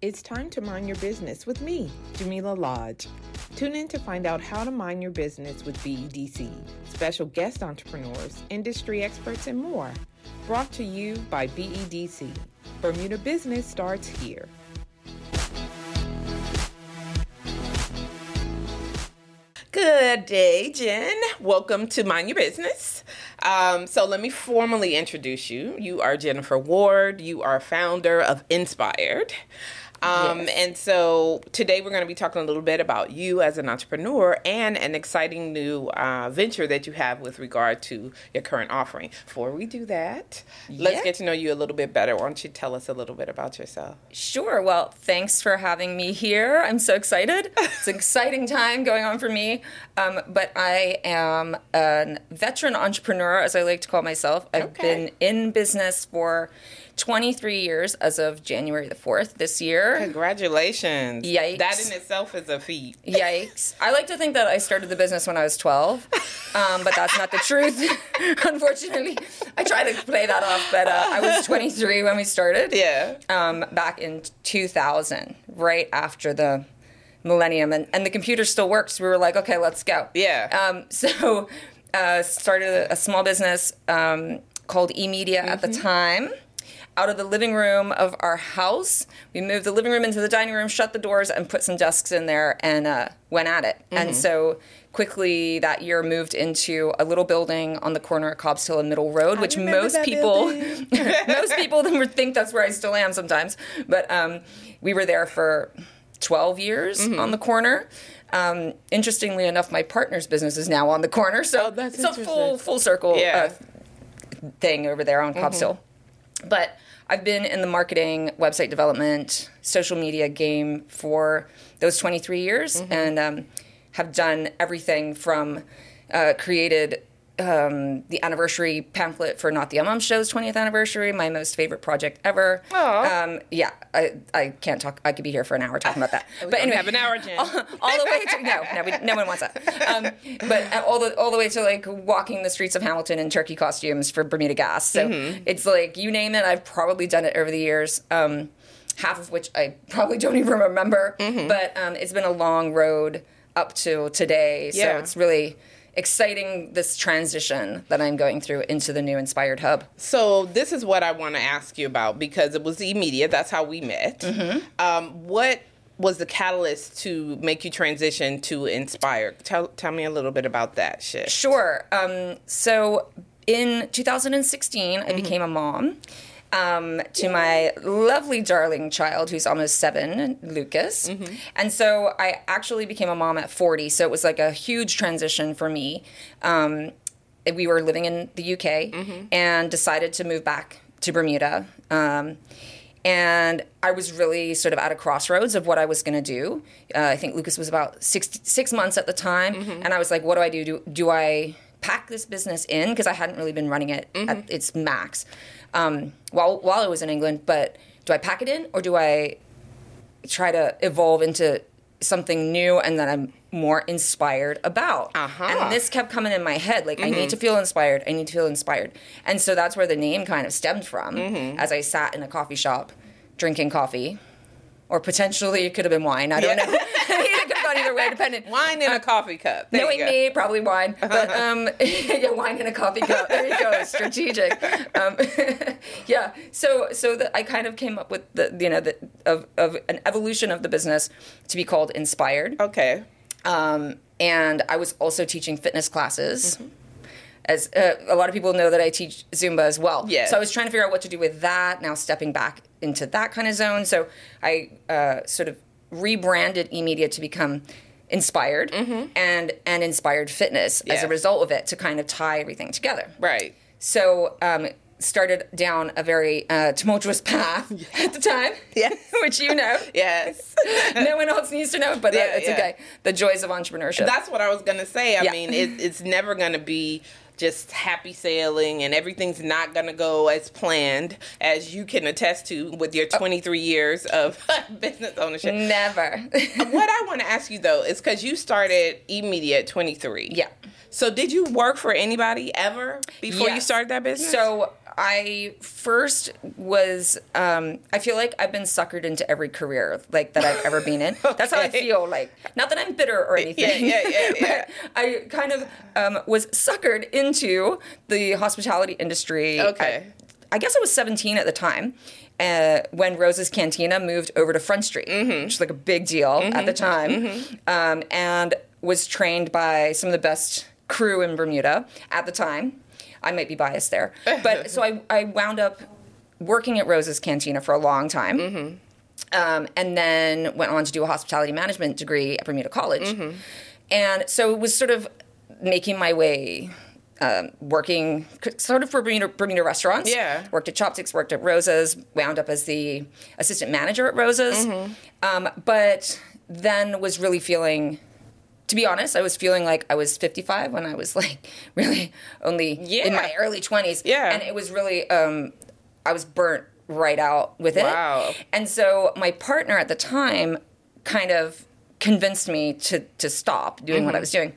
It's time to mind your business with me, Jamillah Lodge. Tune in to find out how to mind your business with BEDC, special guest entrepreneurs, industry experts, and more. Brought to you by BEDC. Bermuda Business starts here. Good day, Jen. Welcome to Mind Your Business. Um, so, let me formally introduce you. You are Jennifer Ward. You are founder of Inspired. Um, yes. And so today we're going to be talking a little bit about you as an entrepreneur and an exciting new uh, venture that you have with regard to your current offering. Before we do that, yeah. let's get to know you a little bit better. Why don't you tell us a little bit about yourself? Sure. Well, thanks for having me here. I'm so excited. it's an exciting time going on for me. Um, but I am a veteran entrepreneur, as I like to call myself. I've okay. been in business for 23 years as of January the 4th this year. Congratulations. Yikes. That in itself is a feat. Yikes. I like to think that I started the business when I was 12, um, but that's not the truth, unfortunately. I try to play that off, but uh, I was 23 when we started. Yeah. Um, back in 2000, right after the millennium, and, and the computer still works. We were like, okay, let's go. Yeah. Um, so uh, started a, a, small business um, called eMedia mm-hmm. at the mm-hmm. time out of the living room of our house. We moved the living room into the dining room, shut the doors, and put some desks in there and uh, went at it. Mm-hmm. And so quickly that year moved into a little building on the corner of Cobbs Hill and Middle Road, which most people most people would think that's where I still am sometimes. But um, we were there for 12 years mm-hmm. on the corner. Um, interestingly enough, my partner's business is now on the corner, so oh, it's a full full circle yeah. uh, thing over there on Cobbs mm-hmm. Hill. But I've been in the marketing, website development, social media game for those 23 years mm-hmm. and um, have done everything from uh, created um, the anniversary pamphlet for Not the Mom Show's 20th anniversary, my most favorite project ever. Um, yeah, I, I can't talk. I could be here for an hour talking about that. but anyway, have an hour, Jen. All, all the way to no, no, we, no one wants that. Um, but all the all the way to like walking the streets of Hamilton in turkey costumes for Bermuda Gas. So mm-hmm. it's like you name it, I've probably done it over the years. Um, half of which I probably don't even remember. Mm-hmm. But um, it's been a long road up to today. Yeah. So it's really exciting this transition that I'm going through into the new Inspired Hub. So this is what I want to ask you about because it was eMedia. That's how we met. Mm-hmm. Um, what was the catalyst to make you transition to Inspired? Tell tell me a little bit about that shit. Sure. Um, so in 2016, mm-hmm. I became a mom um, to my lovely darling child who's almost seven, Lucas. Mm-hmm. And so I actually became a mom at 40. So it was like a huge transition for me. Um, we were living in the UK mm-hmm. and decided to move back to Bermuda. Um, and I was really sort of at a crossroads of what I was going to do. Uh, I think Lucas was about six six months at the time, mm-hmm. and I was like, "What do I do? Do, do I pack this business in because I hadn't really been running it mm-hmm. at its max?" um, while while I was in England. But do I pack it in or do I try to evolve into something new and that I'm more inspired about? Uh-huh. And this kept coming in my head like, mm-hmm. I need mm-hmm. to feel inspired. I need to feel inspired. And so that's where the name kind of stemmed from mm-hmm. as I sat in a coffee shop drinking coffee. Or potentially it could have been wine. I don't yeah. know. either way, depending. Wine in a coffee cup. There Knowing me, probably wine. But um, yeah, wine in a coffee cup. There you go. Strategic. Um, yeah. So so the, I kind of came up with the you know the, of of an evolution of the business to be called Inspired. Okay. Um, and I was also teaching fitness classes. Mm-hmm as uh, a lot of people know that I teach Zumba as well. Yeah. So I was trying to figure out what to do with that. Now stepping back into that kind of zone. So I uh, sort of rebranded eMedia to become inspired mm-hmm. and and inspired fitness yeah. as a result of it to kind of tie everything together. Right. So um, started down a very uh, tumultuous path at the time yes. which you know. Yes. No one else needs to know but uh, yeah, it's yeah. okay. The joys of entrepreneurship. That's what i was gonna say. I mean it, it's never gonna be just happy sailing and everything's not going to go as planned as you can attest to with your 23 years of business ownership. Never. what I want to ask you though is because you started eMedia at 23. Yeah. So did you work for anybody ever before yes. you started that business? So I first was. Um, I feel like I've been suckered into every career like that I've ever been in. That's how I feel. Like not that I'm bitter or anything. yeah, yeah, yeah. but I kind of um, was suckered into the hospitality industry. Okay. I, I guess I was 17 at the time. Uh, when Rosa's Cantina moved over to Front Street, Mm-hmm. which was like a big deal at the time, um, and was trained by some of the best crew in Bermuda at the time. I might be biased there, but so I, I wound up working at Rosa's Cantina for a long time, Mm-hmm. um, and then went on to do a hospitality management degree at Bermuda College, Mm-hmm. and so it was sort of making my way. Um, working sort of for Bermuda, Bermuda restaurants. Yeah. Worked at Chopsticks, worked at Rosa's, wound up as the assistant manager at Rosa's. Mm-hmm. Um, but then was really feeling to be honest, I was feeling like I was 55 when I was like really only in my early 20s. Yeah. And it was really, um, I was burnt right out with it. Wow. And so my partner at the time kind of convinced me to, to stop doing Mm-hmm. what I was doing.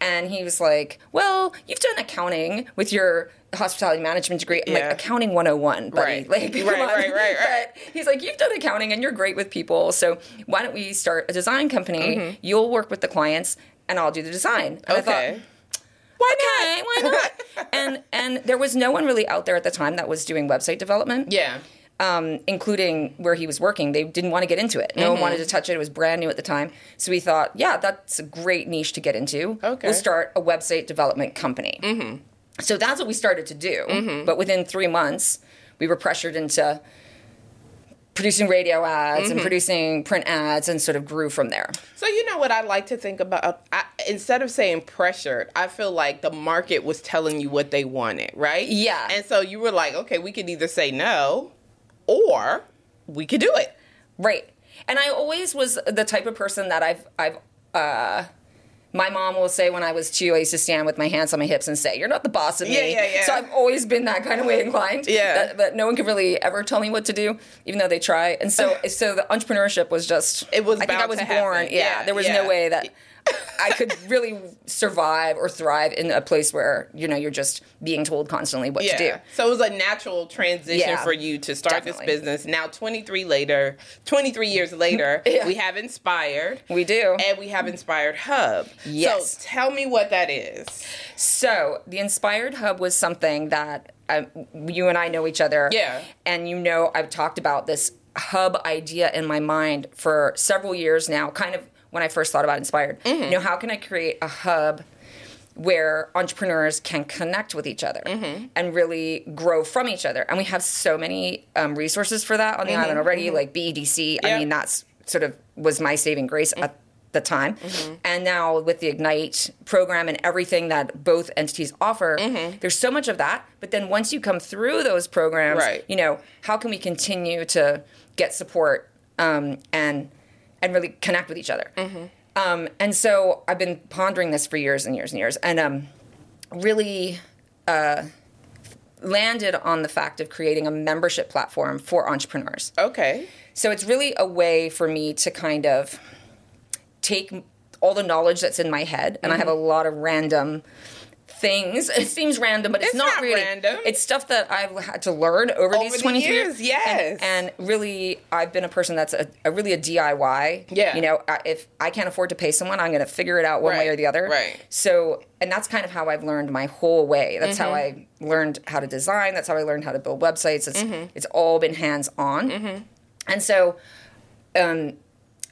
And he was like, Well, you've done accounting with your hospitality management degree. I'm Yeah. like, Accounting 101, buddy. Right. Like, Right, right, right, right. But he's like, You've done accounting and you're great with people. So why don't we start a design company? You'll work with the clients and I'll do the design. And I Mm-hmm. Okay. thought, why not? Why not? and and there was no one really out there at the time that was doing website development Yeah. um, including where he was working. They didn't want to get into it. No one Mm-hmm. wanted to touch it. It was brand new at the time. So we thought, yeah, that's a great niche to get into. Okay. We'll start a website development company. Mm-hmm. So that's what we started to do. Mm-hmm. But within three months, we were pressured into producing radio ads Mm-hmm. and producing print ads and sort of grew from there. So you know what I like to think about? I, instead of saying pressured, I feel like the market was telling you what they wanted, right? Yeah. And so you were like, okay, we could either say no, or we could do it. Right. And I always was the type of person that I've I've uh my mom will say when I was two, I used to stand with my hands on my hips and say, "You're not the boss of me." Yeah, yeah, yeah. So I've always been that kind of way inclined. Yeah. That, that no one can really ever tell me what to do, even though they try. And so, so the entrepreneurship was just. It was I think I was born. Yeah, Yeah, There was yeah. no way that I could really survive or thrive in a place where you know you're just being told constantly what to do. So it was a natural transition Yeah, for you to start definitely. this business. Now 23 later, 23 years later, Yeah. we have Inspired. We do. And we have Inspired Hub. Yes. So tell me what that is. So the Inspired Hub was something that um, you and I know each other. Yeah. And you know, I've talked about this hub idea in my mind for several years now, kind of when I first thought about Inspired. Mm-hmm. You know, how can I create a hub where entrepreneurs can connect with each other Mm-hmm. and really grow from each other? And we have so many um, resources for that on the island already, like BEDC. I Mm-hmm. Mean, that's sort of was my saving grace at the time. Mm-hmm. And now with the Ignite program and everything that both entities offer, Mm-hmm. there's so much of that. But then once you come through those programs, Right. you know, how can we continue to get support um, and and really connect with each other? Mm-hmm. Um, and so I've been pondering this for years and years and years, and um, really uh, landed on the fact of creating a membership platform for entrepreneurs. Okay. So it's really a way for me to kind of take all the knowledge that's in my head, and I have a lot of random things. It seems random, but it's, It's not, not really. random. It's stuff that I've had to learn over, Over these the 23 years, yes. And, and really, I've been a person that's a, a really a DIY. Yeah. You know, I- if I can't afford to pay someone, I'm going to figure it out one way or the other. right. So, and that's kind of how I've learned my whole way. That's how Mm-hmm. I learned how to design. That's how I learned how to build websites. It's Mm-hmm. it's all been hands on. And so, um,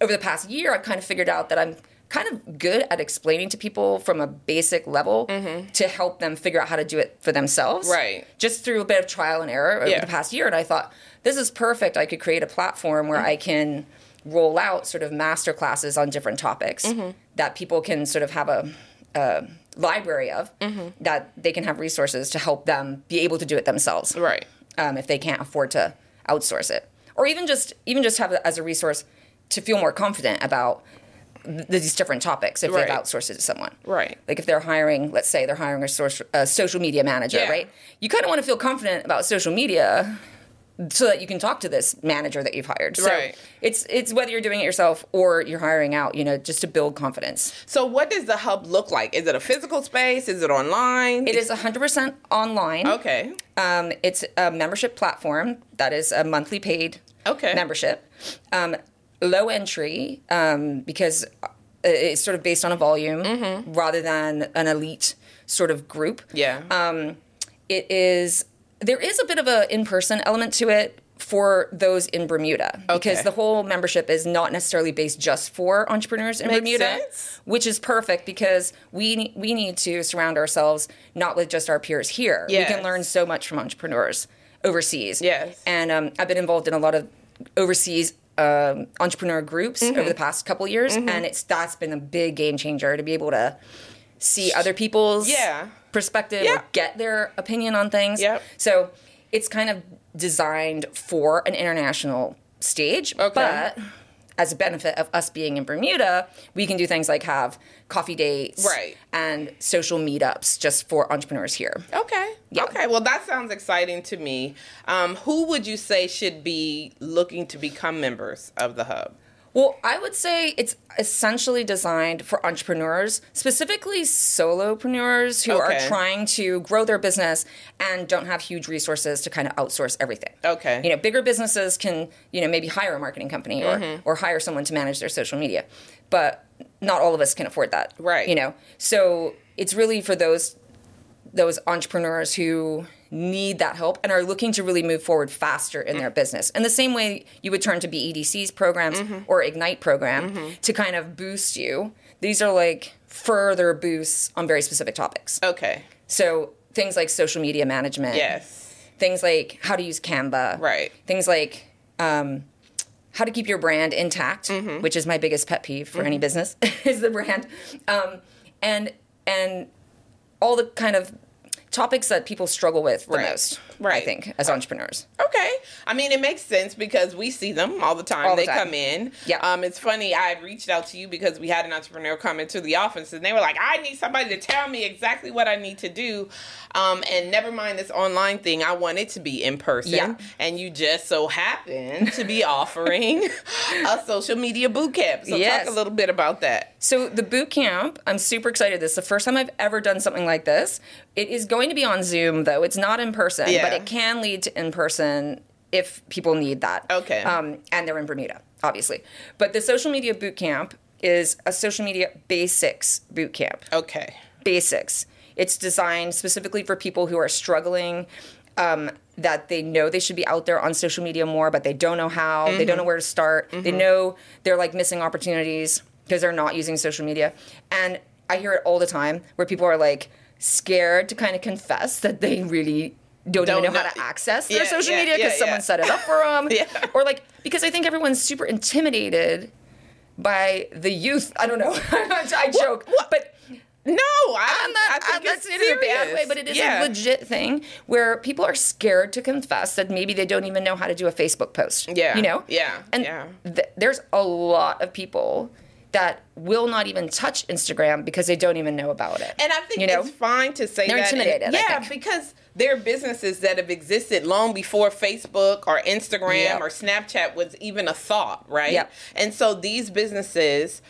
over the past year, I've kind of figured out that I'm kind of good at explaining to people from a basic level to help them figure out how to do it for themselves. Mm-hmm. Right. Just through a bit of trial and error over Yeah. the past year. And I thought, this is perfect. I could create a platform where I can roll out sort of master classes on different topics Mm-hmm. that people can sort of have a, a library of Mm-hmm. that they can have resources to help them be able to do it themselves Right. um, if they can't afford to outsource it, or even just even just have it as a resource to feel more confident about these different topics if Right. they've outsourced it to someone. Right. Like if they're hiring, let's say they're hiring a, source, a social media manager, Yeah. right? You kind of want to feel confident about social media so that you can talk to this manager that you've hired. So Right. it's it's whether you're doing it yourself or you're hiring out, you know, just to build confidence. So, what does the hub look like? Is it a physical space? Is it online? It is 100% online. Okay. Um, it's a membership platform that is a monthly paid Okay. membership. Um, low entry um, because it's sort of based on a volume Mm-hmm. rather than an elite sort of group. Yeah. Um, it is there is a bit of a in-person element to it for those in Bermuda because the whole membership is not necessarily based just for entrepreneurs in Makes Bermuda, sense. which is perfect because we we need to surround ourselves not with just our peers here. We can learn so much from entrepreneurs overseas. Yes. and um, I've been involved in a lot of overseas. Um, entrepreneur groups Mm-hmm. over the past couple years, and it's that's been a big game changer to be able to see other people's Yeah. perspective Yeah. or get their opinion on things. Yep. So it's kind of designed for an international stage. Okay. But as a benefit of us being in Bermuda, we can do things like have coffee dates Right. and social meetups just for entrepreneurs here. Okay. Yeah. Okay. Well, that sounds exciting to me. Um, who would you say should be looking to become members of the hub? Well, I would say it's essentially designed for entrepreneurs, specifically solopreneurs who Okay. are trying to grow their business and don't have huge resources to kind of outsource everything. Okay. You know, bigger businesses can, you know, maybe hire a marketing company or Mm-hmm. or hire someone to manage their social media. But not all of us can afford that. Right. You know. So it's really for those those entrepreneurs who need that help and are looking to really move forward faster in their business. In the same way you would turn to BEDC's programs or Ignite program to kind of boost you. These are like further boosts on very specific topics. Okay. So things like social media management. Yes. Things like how to use Canva. Right. Things like um, how to keep your brand intact, Mm-hmm. which is my biggest pet peeve for any business, is the brand. Um, and and all the kind of topics that people struggle with the Right. most, I think, as entrepreneurs. Okay. I mean, it makes sense because we see them all the time. All the they time. come in. Yeah. Um, it's funny. I reached out to you because we had an entrepreneur come into the office and they were like, I need somebody to tell me exactly what I need to do. Um, and never mind this online thing, I want it to be in person. Yeah. And you just so happen to be offering a social media boot camp. So Yes. talk a little bit about that. So the boot camp, I'm super excited. This is the first time I've ever done something like this. It is going to be on Zoom though. It's not in person, Yeah. But it can lead to in person if people need that. Okay. Um, and they're in Bermuda, obviously. But the social media boot camp is a social media basics boot camp. Okay. Basics. It's designed specifically for people who are struggling. Um, that they know they should be out there on social media more, but they don't know how. They Mm-hmm. don't know where to start. They know they're like missing opportunities because they're not using social media. And I hear it all the time where people are like scared to kind of confess that they really don't, Don't even know, know- how to access their Yeah, social yeah, media because yeah, someone set it up for them. Or like, because I think everyone's super intimidated by the youth. I don't know. I joke. what- But No, I, I'm not, I think I'm not it's saying it in a bad way, but it is Yeah. a legit thing where people are scared to confess that maybe they don't even know how to do a Facebook post. Yeah, You know? yeah, And yeah. th- there's a lot of people that will not even touch Instagram because they don't even know about it. And I think You know? it's fine to say They're that. intimidated, yeah, because there are businesses that have existed long before Facebook or Instagram Yep. or Snapchat was even a thought, right? Yep. And so these businesses,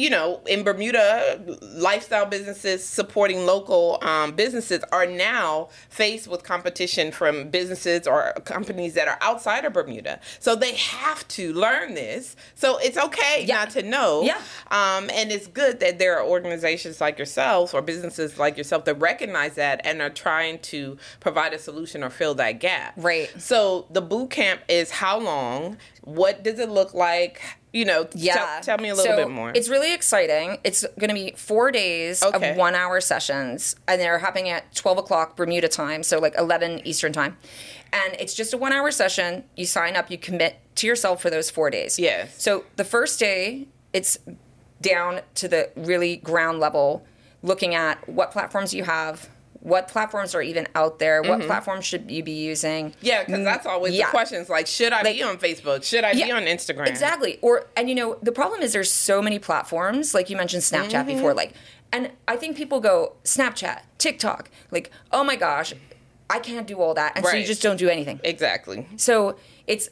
you know, in Bermuda, lifestyle businesses supporting local um, businesses are now faced with competition from businesses or companies that are outside of Bermuda. So they have to learn this. So it's okay Yeah. not to know. Yeah. Um, and it's good that there are organizations like yourselves or businesses like yourself that recognize that and are trying to provide a solution or fill that gap. Right. So the boot camp is how long? What does it look like? You know, Yeah. tell, tell me a little So, bit more. It's really exciting. It's going to be four days Okay. of one hour sessions, and they're happening at 12 o'clock Bermuda time, so like 11 Eastern time. And it's just a one hour session. You sign up, you commit to yourself for those four days. Yes. So the first day, it's down to the really ground level, looking at what platforms you have. What platforms are even out there? What platforms should you be using? yeah, because that's always Mm, Yeah. the questions like, should I be on Facebook? Should I be on Instagram? Exactly. Or and you know, the problem is there's so many platforms, like you mentioned Snapchat Mm-hmm. before, like and I think people go Snapchat, TikTok, like, oh my gosh, I can't do all that, and so you just don't do anything. Exactly. So it's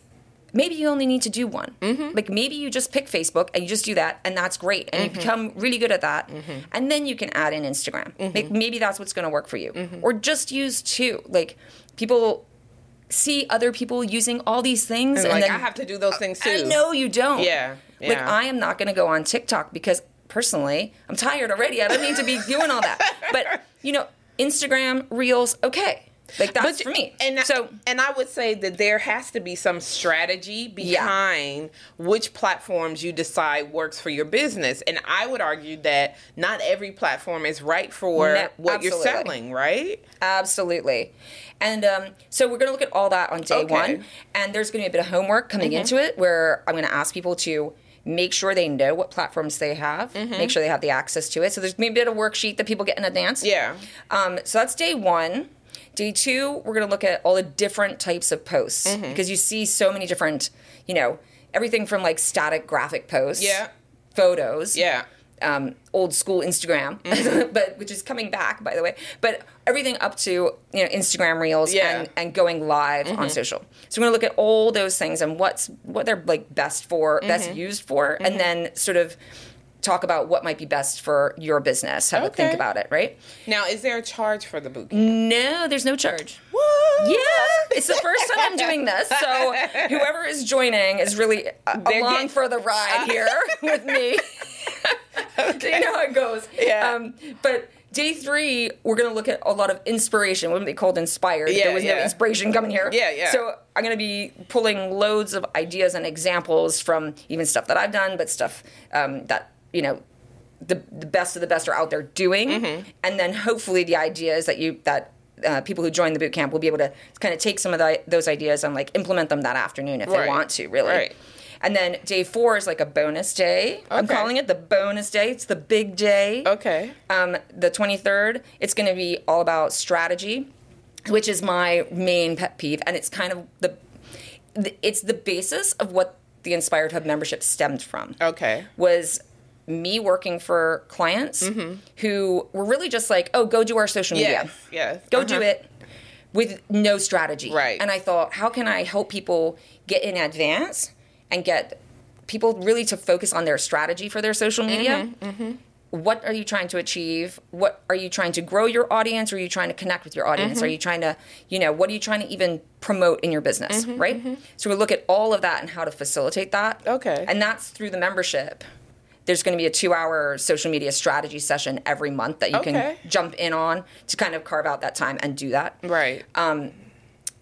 maybe you only need to do one. Mm-hmm. Like maybe you just pick Facebook and you just do that, and that's great, and Mm-hmm. you become really good at that, and then you can add in Instagram. Mm-hmm. Like maybe that's what's going to work for you, or just use two. Like people see other people using all these things, And and, like then I have to do those things too. I know you don't. Yeah, Like. I am not going to go on TikTok because personally, I'm tired already. I don't need to be doing all that. But you know, Instagram Reels, okay. Like that's for me. And so and I would say that there has to be some strategy behind which platforms you decide works for your business. And I would argue that not every platform is right for No, what you're selling, right? Absolutely. And um, so we're going to look at all that on day Okay. Mm-hmm. one. And there's going to be a bit of homework coming into it where I'm going to ask people to make sure they know what platforms they have, Mm-hmm. make sure they have the access to it. So there's maybe a bit of worksheet that people get in advance. Yeah. Um, so that's day one. Day two, we're going to look at all the different types of posts Mm-hmm. because you see so many different, you know, everything from like static graphic posts, Yeah. photos, Yeah. um, old school Instagram, Mm-hmm. but which is coming back, by the way. But everything up to you know Instagram Reels Yeah. Mm-hmm. and, and going live on social. So we're gonna look at all those things and what's what they're like best for, best Mm-hmm. used for, and then sort of talk about what might be best for your business. Have a think about it, right? Now, is there a charge for the boot camp? No, there's no charge. What? Yeah, it's the first time I'm doing this, so whoever is joining is really uh, along getting- for the ride here with me. you know how it goes. Yeah. Um, but day three, we're going to look at a lot of inspiration. Wouldn't be called inspired. Yeah, there was no inspiration coming here. Yeah, yeah. So I'm going to be pulling loads of ideas and examples from even stuff that I've done, but stuff um, that you know. The, the best of the best are out there doing, Mm-hmm. and then hopefully the idea is that you that uh, people who join the boot camp will be able to kind of take some of the, those ideas and like implement them that afternoon if Right. they want to, really. Right. And then day four is like a bonus day. I'm calling it the bonus day. It's the big day. Okay. Um, the 23rd, it's going to be all about strategy, which is my main pet peeve, and it's kind of the, the it's the basis of what the Inspired Hub membership stemmed from. Okay. Was me working for clients who were really just like, "Oh, go do our social media." Yes. Yes. go Uh-huh. do it with no strategy. Right. And I thought, how can I help people get in advance and get people really to focus on their strategy for their social media? Mm-hmm, What are you trying to achieve? What are you trying to grow your audience? Are you trying to connect with your audience? Mm-hmm. Are you trying to, you know, what are you trying to even promote in your business? Mm-hmm, right? So we look at all of that and how to facilitate that. Okay. And that's through the membership. There's going to be a two hour social media strategy session every month that you Okay. can jump in on to kind of carve out that time and do that Right. Um,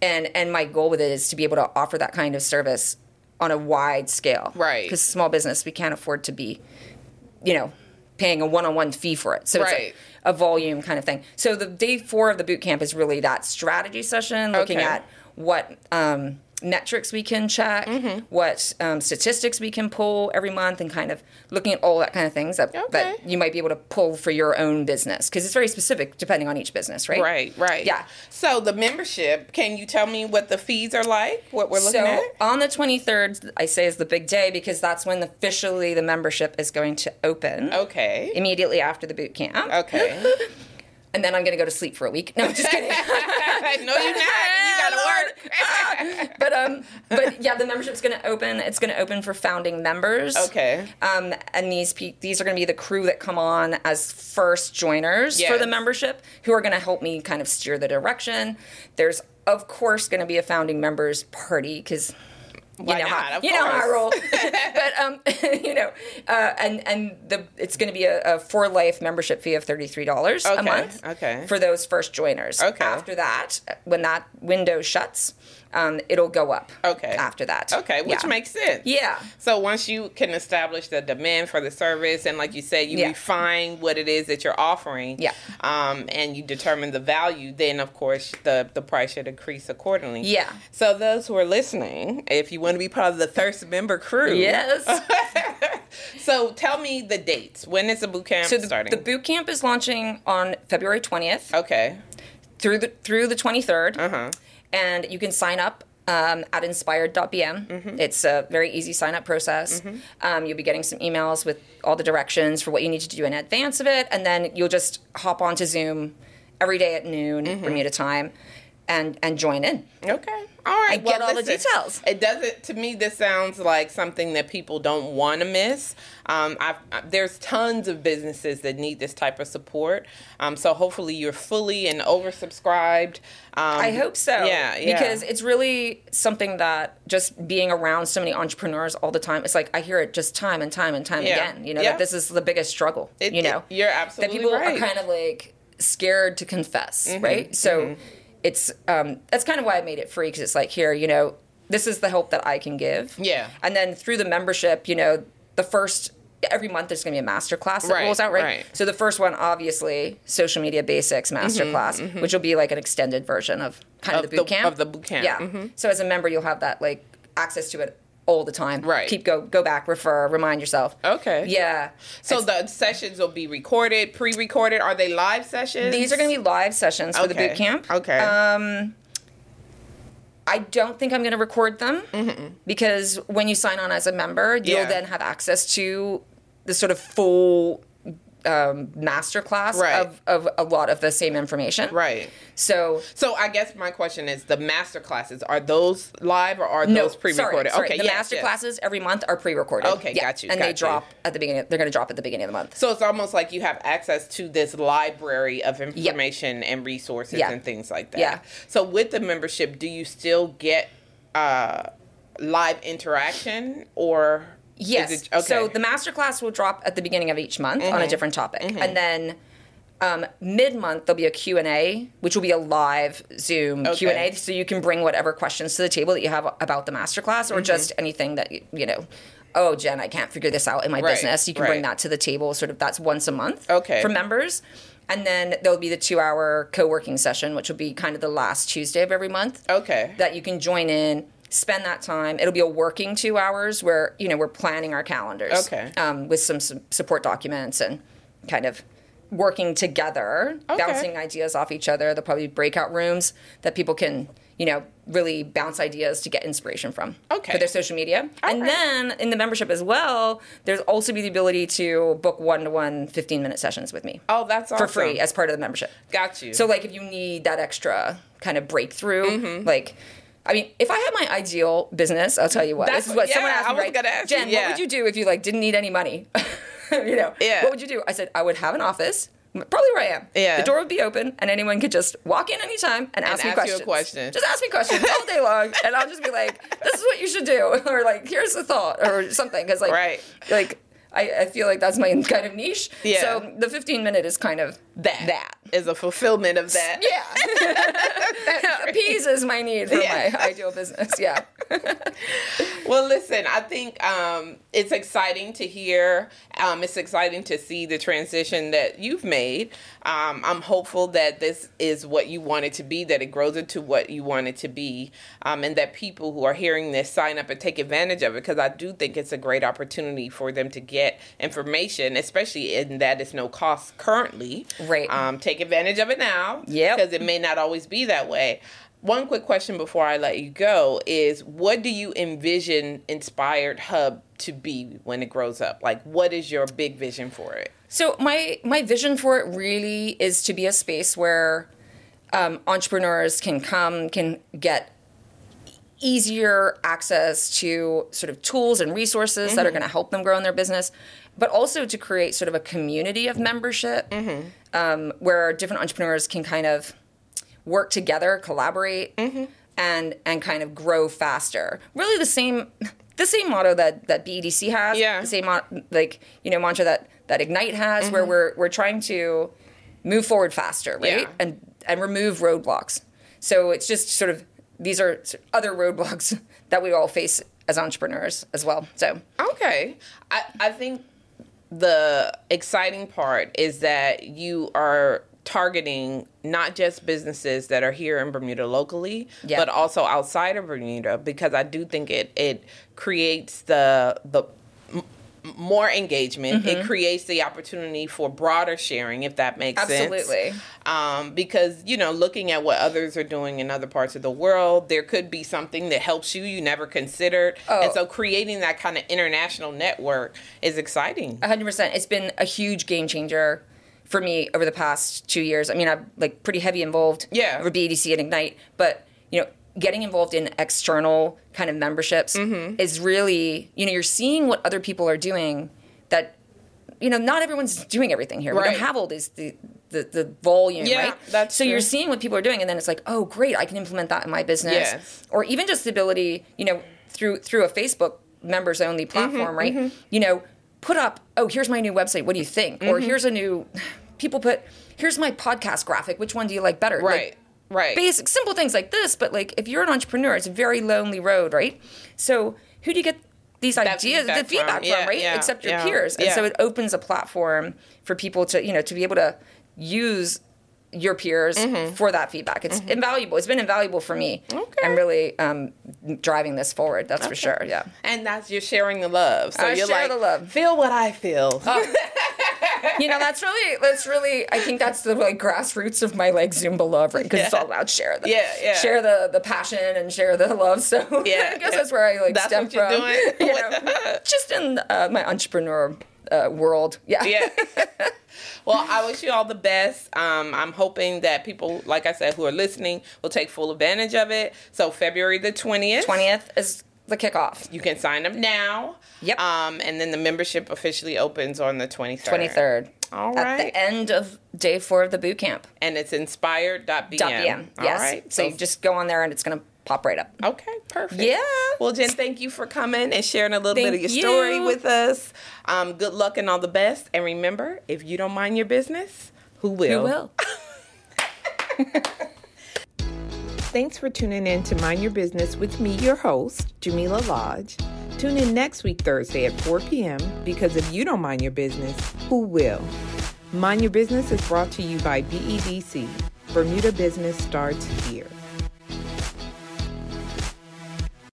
and and my goal with it is to be able to offer that kind of service on a wide scale Right. because small business we can't afford to be you know paying a one-on-one fee for it so Right. it's a, a volume kind of thing so the day four of the boot camp is really that strategy session looking Okay. at what um, metrics we can check Mm-hmm. what um, statistics we can pull every month and kind of looking at all that kind of things that, Okay. that you might be able to pull for your own business because it's very specific depending on each business right Right, right. Yeah. So the membership, can you tell me what the fees are like? What we're looking so at? on the 23rd, I say is the big day because that's when officially the membership is going to open. Okay. Immediately after the boot camp. Okay. And then I'm going to go to sleep for a week. No, I'm just kidding. no, you're not. Gotta work. but um, but yeah, the membership's going to open. It's going to open for founding members. Okay. Um, and these pe- these are going to be the crew that come on as first joiners for the membership, who are going to help me kind of steer the direction. There's of course going to be a founding members party because. You know, not? how, you know how I roll, but um, you know, uh, and and the it's going to be a, a for life membership fee of thirty three dollars Okay, a month. okay. For those first joiners. Okay. After that, when that window shuts, um, it'll go up. Okay. After that. Okay, which Yeah. makes sense. Yeah. So once you can establish the demand for the service, and like you said, you Yeah. refine what it is that you're offering, Yeah. um, and you determine the value, then of course the the price should increase accordingly. Yeah. So those who are listening, if you want to be part of the Thirst member crew, Yes. So tell me the dates. When is the boot camp So the, starting? the boot camp is launching on February 20th okay. through the through the 23rd, Uh-huh. And you can sign up um, at inspired.bm. Mm-hmm. It's a very easy sign up process. Um, you'll be getting some emails with all the directions for what you need to do in advance of it, and then you'll just hop onto Zoom every day at noon, Mm-hmm. to time. And and join in. Okay. All right. And get all the details. It doesn't. To me, this sounds like something that people don't want to miss. Um, I've, I, there's tons of businesses that need this type of support. Um, so hopefully, you're fully and oversubscribed. Um, I hope so. Yeah, yeah. Because it's really something that just being around so many entrepreneurs all the time, it's like I hear it just time and time and time Yeah. again. You know Yeah. that this is the biggest struggle. It- you know, it- you're absolutely that people right. are kind of like scared to confess, Mm-hmm, right? So it's um, that's kind of why I made it free because it's like here, you know, this is the help that I can give. Yeah. and then through the membership, you know, the first. Every month there's going to be a master class that Right, rolls out, right? right. So the first one, obviously, social media basics master class, which will be like an extended version of kind of, Mm-hmm, Of the boot the- camp. of the boot camp, Yeah. mhm. So as a member, you'll have that like access to it all the time. Right. Keep go go back, refer, remind yourself. Okay. Yeah. So the sessions will be recorded, pre-recorded. Are they live sessions? These are going to be live sessions for the Okay. boot camp. Okay. Um, I don't think I'm going to record them because when you sign on as a member, you'll Yeah. then have access to the sort of full um, master class Right. of, of a lot of the same information. right. So So I guess my question is: the master classes are those live or are no, those pre-recorded? Sorry, sorry. Okay, the yes, master yes. classes every month are pre-recorded. Okay, got you, And got they you. drop at the beginning. They're going to drop at the beginning of the month. So it's almost like you have access to this library of information and resources Yeah. and things like that. Yeah. So with the membership, do you still get uh, live interaction or? Yes. it- okay. So the master class will drop at the beginning of each month Mm-hmm. on a different topic, and then um, mid-month there'll be a Q and A, which will be a live Zoom Okay. Q and A, so you can bring whatever questions to the table that you have about the master class, Mm-hmm. or just anything that you, know. Oh, Jen, I can't figure this out in my Right, business. You can bring that to the table. Sort of that's once a month. Okay. For members. And then there'll be the two-hour co-working session, which will be kind of the last Tuesday of every month okay. that you can join in spend that time it'll be a working two hours where you know we're planning our calendars Okay. um, with some, some support documents and kind of working together Okay. bouncing ideas off each other there'll probably be breakout rooms that people can you know really bounce ideas to get inspiration from Okay. for their social media and right. then in the membership as well there's also be the ability to book one-to-one 15 minute sessions with me oh, that's awesome. for free as part of the membership Got you. so like if you need that extra kind of breakthrough, Mm-hmm. like I mean, if I had my ideal business, I'll tell you what. That's this is what what- someone yeah, asked I me, was right? gonna ask you, Jen, yeah. what would you do if you like didn't need any money? you know, Yeah. what would you do? I said I would have an office, probably where I am. Yeah. the door would be open, and anyone could just walk in anytime and ask me ask you a questions. question. Just ask me questions all day long, and I'll just be like, "This is what you should do," or like, "Here's the thought," or something. Because like, Right. like. I, I feel like that's my kind of niche. Yeah. So the 15 minute is kind of that That. is a fulfillment of that. Yeah. Appeases my need for Yeah. my ideal business. Yeah. Well, listen, I think um, it's exciting to hear. Um, it's exciting to see the transition that you've made. Um, I'm hopeful that this is what you want it to be, that it grows into what you want it to be, um, and that people who are hearing this sign up and take advantage of it because I do think it's a great opportunity for them to get information, especially in that it's no cost currently. Right. Um, take advantage of it now. Yep. Because it may not always be that way. One quick question before I let you go is what do you envision Inspired Hub to be when it grows up? Like what is your big vision for it? So my my vision for it really is to be a space where um, entrepreneurs can come, can get easier access to sort of tools and resources that are going to help them grow in their business, but also to create sort of a community of membership um, where different entrepreneurs can kind of work together, collaborate, and and kind of grow faster. Really, the same the same motto that that BEDC has. Yeah. The same like you know mantra that that Ignite has, where mm-hmm. we're we're trying to move forward faster, right? Yeah. And and remove roadblocks. So it's just sort of these are other roadblocks that we all face as entrepreneurs as well. So Okay. I, I think the exciting part is that you are targeting not just businesses that are here in Bermuda locally, Yeah. but also outside of Bermuda because I do think it it creates the the m- more engagement. Mm-hmm. It creates the opportunity for broader sharing, if that makes Absolutely. sense. Um, because you know, looking at what others are doing in other parts of the world, there could be something that helps you you never considered, Oh. and so creating that kind of international network is exciting. 100%. It's been a huge game changer for me over the past two years. I mean, I'm like pretty heavy involved Yeah. for BEDC and Ignite, but you know, getting involved in external kind of memberships Mm-hmm. is really, you know, you're seeing what other people are doing that, you know, not everyone's doing everything here. We Right. don't have all this the the, the volume, Yeah, right? that's so you're seeing what people are doing, and then it's like, oh, great, I can implement that in my business, Yes. or even just the ability, you know, through through a Facebook members only Mm-hmm, platform, right? You know, put up, oh, here's my new website. What do you think? Mm-hmm. Or here's a new. People put, here's my podcast graphic. Which one do you like better? Like, Right. right. basic simple things like this but like if you're an entrepreneur it's a very lonely road right so who do you get these ideas feedback the feedback from. from, Yeah, right yeah, except your yeah, peers and so it opens a platform for people to you know to be able to use your peers Mm-hmm. for that feedback it's invaluable it's been invaluable for me Okay. i'm really um, driving this forward that's for sure yeah and that's you're sharing the love. So I you're share like, the love. feel what I feel. you know that's really that's really i think that's the like grassroots of my like zumba love right because it's all about share the Yeah, yeah. share the the passion and share the love so Yeah, i guess yeah. that's where i like That's stem what you're from doing? you know just in uh, my entrepreneur uh, world yeah yeah. Well, I wish you all the best. Um, I'm hoping that people, like I said, who are listening, will take full advantage of it. So February the twentieth, 20th is the kickoff you can sign up now. Yep. Um, and then the membership officially opens on the twenty third. 23rd All at the end of day four of the boot camp And it's inspired.bm. .bm. All yes right. so you just go on there and it's gonna pop right up Okay, perfect. Yeah. Well, Jen, thank you for coming and sharing a little bit of your story with us. Um, good luck and all the best. And remember, if you don't mind your business, who will? who will Thanks for tuning in to Mind Your Business with me, your host, Jamillah Lodge. Tune in next week, Thursday at 4 p.m. because if you don't mind your business, who will? Mind Your Business is brought to you by BEDC. Bermuda Business starts here.